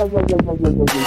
ay, ay, ay, ay, ay, ay.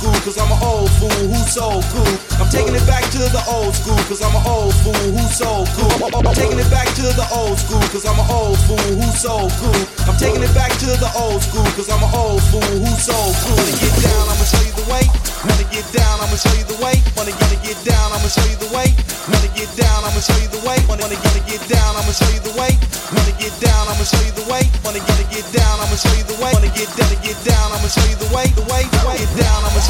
school, cause I'm an old fool who's so cool. I'm taking it back to the old school, cause I'm an old fool who's so cool. I'm taking it back to the old school, cause I'm an old fool who's so cool. I'm taking it back to the old school, cause I'm an old fool who's so cool. Wanna get down, I'ma show you the way. Wanna get down, I'ma show you the way. Wanna get, get down, I'ma show you the way. Wanna get down, I'ma show you the way. Wanna, wanna get, down, I'ma show you the way. Wanna get down, I'ma show you the way. Wanna get, get down, I'ma show you the way. Wanna get, get down, I'ma show you the way. The way, the way, down, I'ma show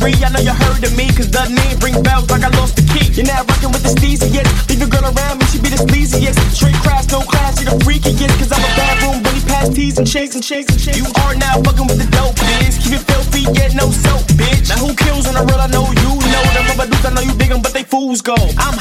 I know you heard of me, cause the name ring bells like I lost the key. You're not rocking with the steeziest. Leave your girl around me, she be the sleaziest. Straight crash, no class, you the freakiest. Cause I'm a bathroom bully past teas and shakes and shakes and shakes. You are now fucking with the dope, bitch. Keep it filthy, yet no soap, bitch. Now who kills on the road? I know you know them rubber dudes, I know you dig them, but they fools go. I'm